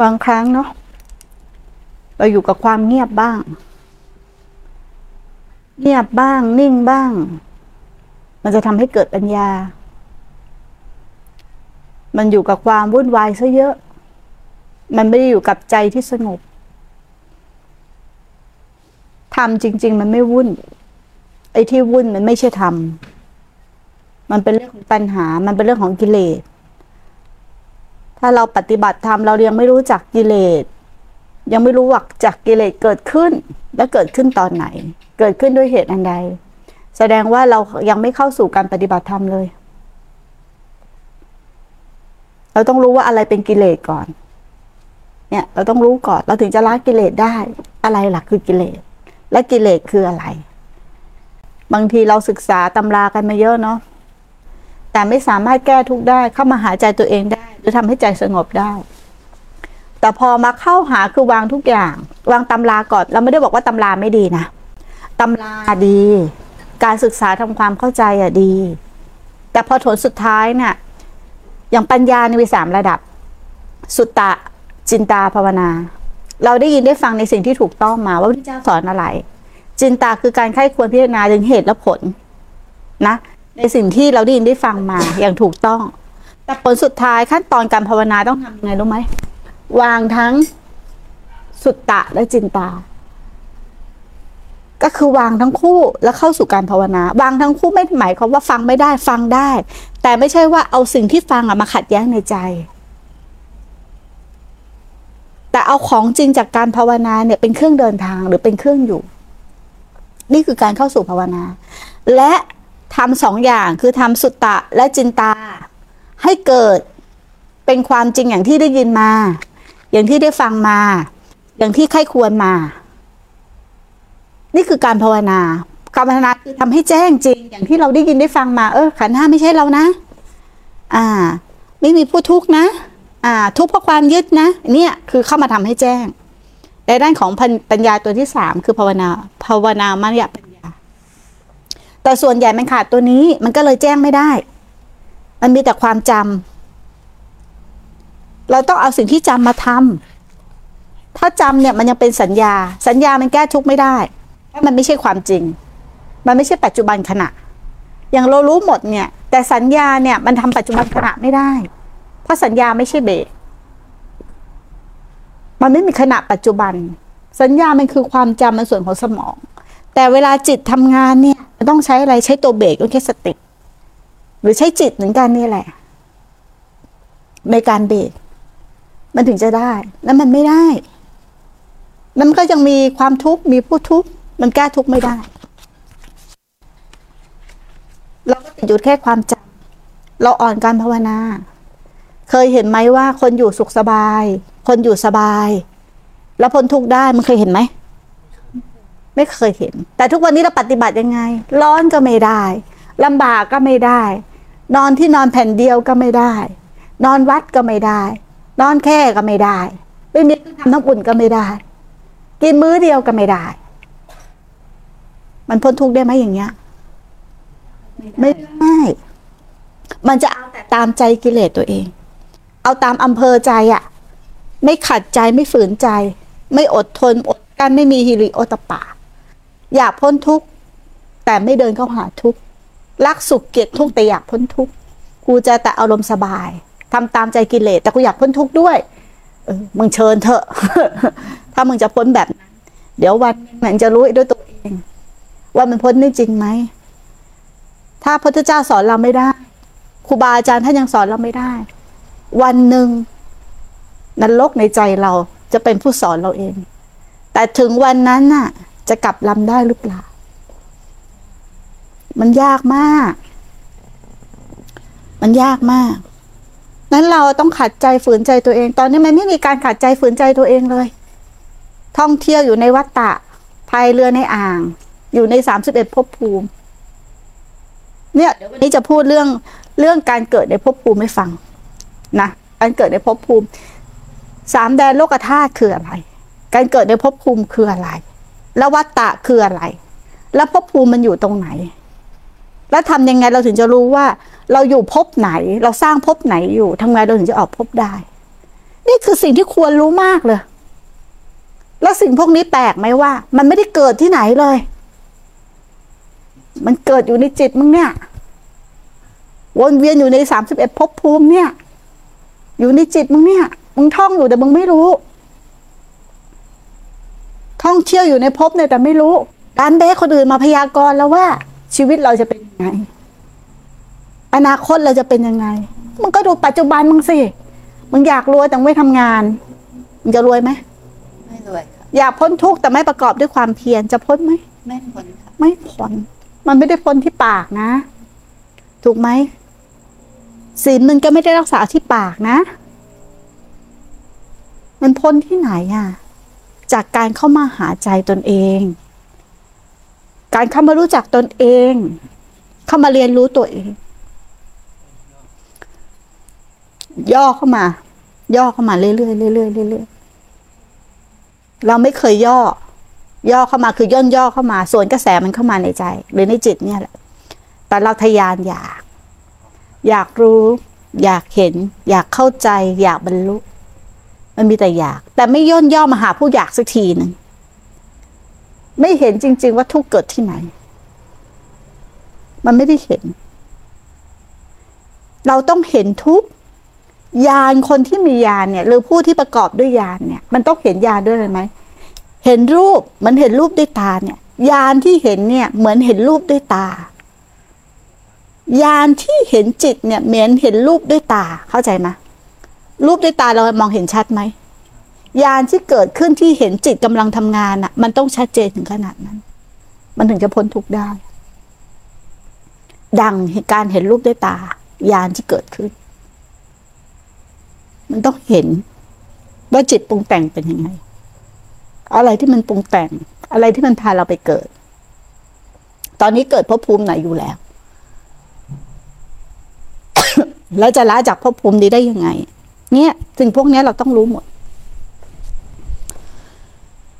บางครั้งเนาะเราอยู่กับความเงียบบ้าง เงียบบ้าง นิ่งบ้าง มันจะทำให้เกิดปัญญา มันอยู่กับความวุ่นวายซะเยอะ มันไม่ได้อยู่กับใจที่สงบทำจริง ๆ มันไม่วุ่น ไอ้ที่วุ่นมันไม่ใช่ทำมันเป็นเรื่องของปัญหา มันเป็นเรื่องของกิเลส ถ้าเราปฏิบัติธรรมเรายังไม่รู้จักกิเลส ยังไม่รู้ว่าจากกิเลสเกิดขึ้น และเกิดขึ้นตอนไหน เกิดขึ้นด้วยเหตุอันใด แสดงว่าเรายังไม่เข้าสู่การปฏิบัติธรรมเลย เราต้องรู้ว่าอะไรเป็นกิเลสก่อน เนี่ย เราต้องรู้ก่อนเราถึงจะละกิเลสได้ อะไรหลักคือกิเลส และกิเลสคืออะไร บางทีเราศึกษาตำรากันมาเยอะเนาะแต่ไม่สามารถแก้ทุกได้เข้ามาหาใจตัวเองได้ หรือทำให้ใจสงบได้ แต่พอมาเข้าหาคือวางทุกอย่าง วางตำราก่อนเราไม่ได้บอกว่าตำราไม่ดีนะตำราดี การศึกษาทำความเข้าใจอะดี แต่พอผลสุดท้ายเนี่ยอย่างปัญญาในมีสามระดับ สุตตะจินตาภาวนา เราได้ยินได้ฟังในสิ่งที่ถูกต้องมาว่าพระเจ้าสอนอะไร จินตาคือการไข้ควรพิจารณาถึงเหตุและผลนะในสิ่งที่เราได้ยินได้ฟังมาอย่างถูกต้อง แต่ผลสุดท้ายขั้นตอนการภาวนาต้องทำยังไงรู้ไหม วางทั้งสุตตะและจินตา ก็คือวางทั้งคู่แล้วเข้าสู่การภาวนา วางทั้งคู่ไม่หมายความว่าฟังไม่ได้ฟังได้ แต่ไม่ใช่ว่าเอาสิ่งที่ฟังอะมาขัดแย้งในใจ แต่เอาของจริงจากการภาวนาเนี่ยเป็นเครื่องเดินทางหรือเป็นเครื่องอยู่ นี่คือการเข้าสู่ภาวนา และทำสองอย่างคือทำสุตตะและจินตา ให้เกิดเป็นความจริงอย่างที่ได้ยินมา อย่างที่ได้ฟังมา อย่างที่ใครควรมา นี่คือการภาวนาการภาวนาคือทำให้แจ้งจริง อย่างที่เราได้ยินได้ฟังมา เออขันห้าไม่ใช่เรานะ อ่า ไม่มีผู้ทุกข์นะ อ่า ทุกข์เพราะความยึดนะ เนี่ยคือเข้ามาทำให้แจ้งในด้านของปัญญาตัวที่สามคือภาวนาภาวนามายปัญญา แต่ส่วนใหญ่มันขาดตัวนี้มันก็เลยแจ้งไม่ได้ มันมีแต่ความจำเราต้องเอาสิ่งที่จำมาทำถ้าจำเนี่ยมันยังเป็นสัญญา สัญญามันแก้ทุกข์ไม่ได้มันไม่ใช่ความจริง มันไม่ใช่ปัจจุบันขณะ อย่างเรารู้หมดเนี่ย แต่สัญญาเนี่ยมันทำปัจจุบันขณะไม่ได้ เพราะสัญญาไม่ใช่เบรมันไม่มีขณะปัจจุบัน สัญญามันคือความจำมันส่วนของสมอง แต่เวลาจิตทำงานเนี่ย ต้องใช้อะไรใช้ตัวเบรกต้องแค่สติ หรือใช้จิตเหมือนกันนี่แหละ ในการเบรกมันถึงจะได้ แล้วมันไม่ได้แล้วมันก็ยังมีความทุกข์มีผู้ทุกข์มันแก้ทุกข์ไม่ได้ เราก็ติดอยู่แค่ความจำเราอ่อนการภาวนา เคยเห็นไหมว่าคนอยู่สุขสบาย คนอยู่สบาย แล้วพ้นทุกข์ได้มันเคยเห็นไหมไม่เคยเห็น แต่ทุกวันนี้เราปฏิบัติยังไง ร้อนก็ไม่ได้ลำบากก็ไม่ได้ นอนที่นอนแผ่นเดียวก็ไม่ได้ นอนวัดก็ไม่ได้ นอนแค่ก็ไม่ได้ ไม่มีทำน้ำอุ่นก็ไม่ได้ กินมื้อเดียวก็ไม่ได้ มันพ้นทุกข์ได้ไหมอย่างเงี้ย ไม่ได้มันจะเอาแต่ตามใจกิเลสตัวเอง เอาตามอำเภอใจอะไม่ขัดใจไม่ฝืนใจ ไม่อดทนอดกันไม่มีฮิริโอตปาอยากพ้นทุกข์แต่ไม่เดินเข้าหาทุกข์ รักสุขเกลียดทุกข์แต่อยากพ้นทุกข์กูจะแต่อารมณ์สบายทำตามใจกิเลสแต่กูอยากพ้นทุกข์ด้วย เออมึงเชิญเถอะ ถ้ามึงจะพ้นแบบนั้นเดี๋ยววันมันจะรู้ด้วยตัวเอง ว่ามันพ้นได้จริงไหมถ้าพระพุทธเจ้าสอนเราไม่ได้ครูบาอาจารย์ท่านยังสอนเราไม่ได้ วันหนึ่งนรกในใจเราจะเป็นผู้สอนเราเอง แต่ถึงวันนั้นน่ะ จะกลับลำได้หรือเปล่า มันยากมาก มันยากมากนั้นเราต้องขัดใจฝืนใจตัวเอง ตอนนี้มันไม่มีการขัดใจฝืนใจตัวเองเลย ท่องเที่ยวอยู่ในวัฏฏะพายเรือในอ่าง อยู่ในสามสิบเอ็ดภพภูมิ เนี่ยนี้จะพูดเรื่องเรื่องการเกิดในภพภูมิให้ฟังนะการเกิดในภพภูมิสามแดนโลกธาตุคืออะไร การเกิดในภพภูมิคืออะไร แล้ววัฏฏะคืออะไร แล้วภพภูมิมันอยู่ตรงไหน แล้วทำยังไงเราถึงจะรู้ว่า เราอยู่ภพไหน เราสร้างภพไหนอยู่ทำไงเราถึงจะออกภพได้ นี่คือสิ่งที่ควรรู้มากเลย แล้วสิ่งพวกนี้แปลกไหมว่า มันไม่ได้เกิดที่ไหนเลย มันเกิดอยู่ในจิตมึงเนี่ย วนเวียนอยู่ในสามสิบเอ็ดภพภูมิเนี่ย อยู่ในจิตมึงเนี่ย มึงท่องอยู่แต่มึงไม่รู้ ท่องเที่ยวอยู่ในภพเนี่ยแต่ไม่รู้การเบสคนอื่นมาพยากรณ์แล้วว่า ชีวิตเราจะเป็นยังไง อนาคตเราจะเป็นยังไง มึงก็ดูปัจจุบันมึงสิ มึงอยากรวยแต่ไม่ทำงาน มึงจะรวยไหม ไม่รวยค่ะ อยากพ้นทุกข์แต่ไม่ประกอบด้วยความเพียรจะพ้นไหม ไม่พ้นค่ะ ไม่พ้น มันไม่ได้พ้นที่ปากนะ ถูกไหมศีลมันก็ไม่ได้รักษาที่ปากนะ มันพ้นที่ไหนอะ จากการเข้ามาหาใจตนเอง การเข้ามารู้จักตนเอง เข้ามาเรียนรู้ตัวเอง ย่อเข้ามา ย่อเข้ามาเรื่อยๆเรื่อยๆเรื่อยๆเราไม่เคยย่อ ย่อเข้ามาคือย่นย่อเข้ามา ส่วนกระแสมันเข้ามาในใจ หรือในจิตเนี่ยแหละ แต่เราทะยานอยาก อยากรู้ อยากเห็น อยากเข้าใจ อยากบรรลุ มันมีแต่อยาก แต่ไม่ย่นย่อมาหาผู้อยากสักทีหนึ่ง ไม่เห็นจริง ๆ ว่าทุกเกิดที่ไหน มันไม่ได้เห็น เราต้องเห็นทุกยานคนที่มียานเนี่ย หรือผู้ที่ประกอบด้วยยานเนี่ย มันต้องเห็นยานด้วยเลยไหมเห็นรูปมันเห็นรูปด้วยตาเนี่ยยานที่เห็นเนี่ย เหมือนเห็นรูปด้วยตายานที่เห็นจิตเนี่ยเหมือนเห็นรูปด้วยตาเข้าใจไหมรูปด้วยตาเรามองเห็นชัดไหม ยานที่เกิดขึ้นที่เห็นจิตกำลังทำงานอะ มันต้องชัดเจนถึงขนาดนั้น มันถึงจะพ้นทุกข์ได้ ดังการเห็นรูปด้วยตายานที่เกิดขึ้น มันต้องเห็นว่าจิตปรุงแต่งเป็นยังไง อะไรที่มันปรุงแต่ง อะไรที่มันพาเราไปเกิด ตอนนี้เกิดภพภูมิไหนอยู่แล้ว แล้วจะละจากภพภูมินี้ได้ยังไง เนี่ยสิ่งพวกนี้เราต้องรู้หมด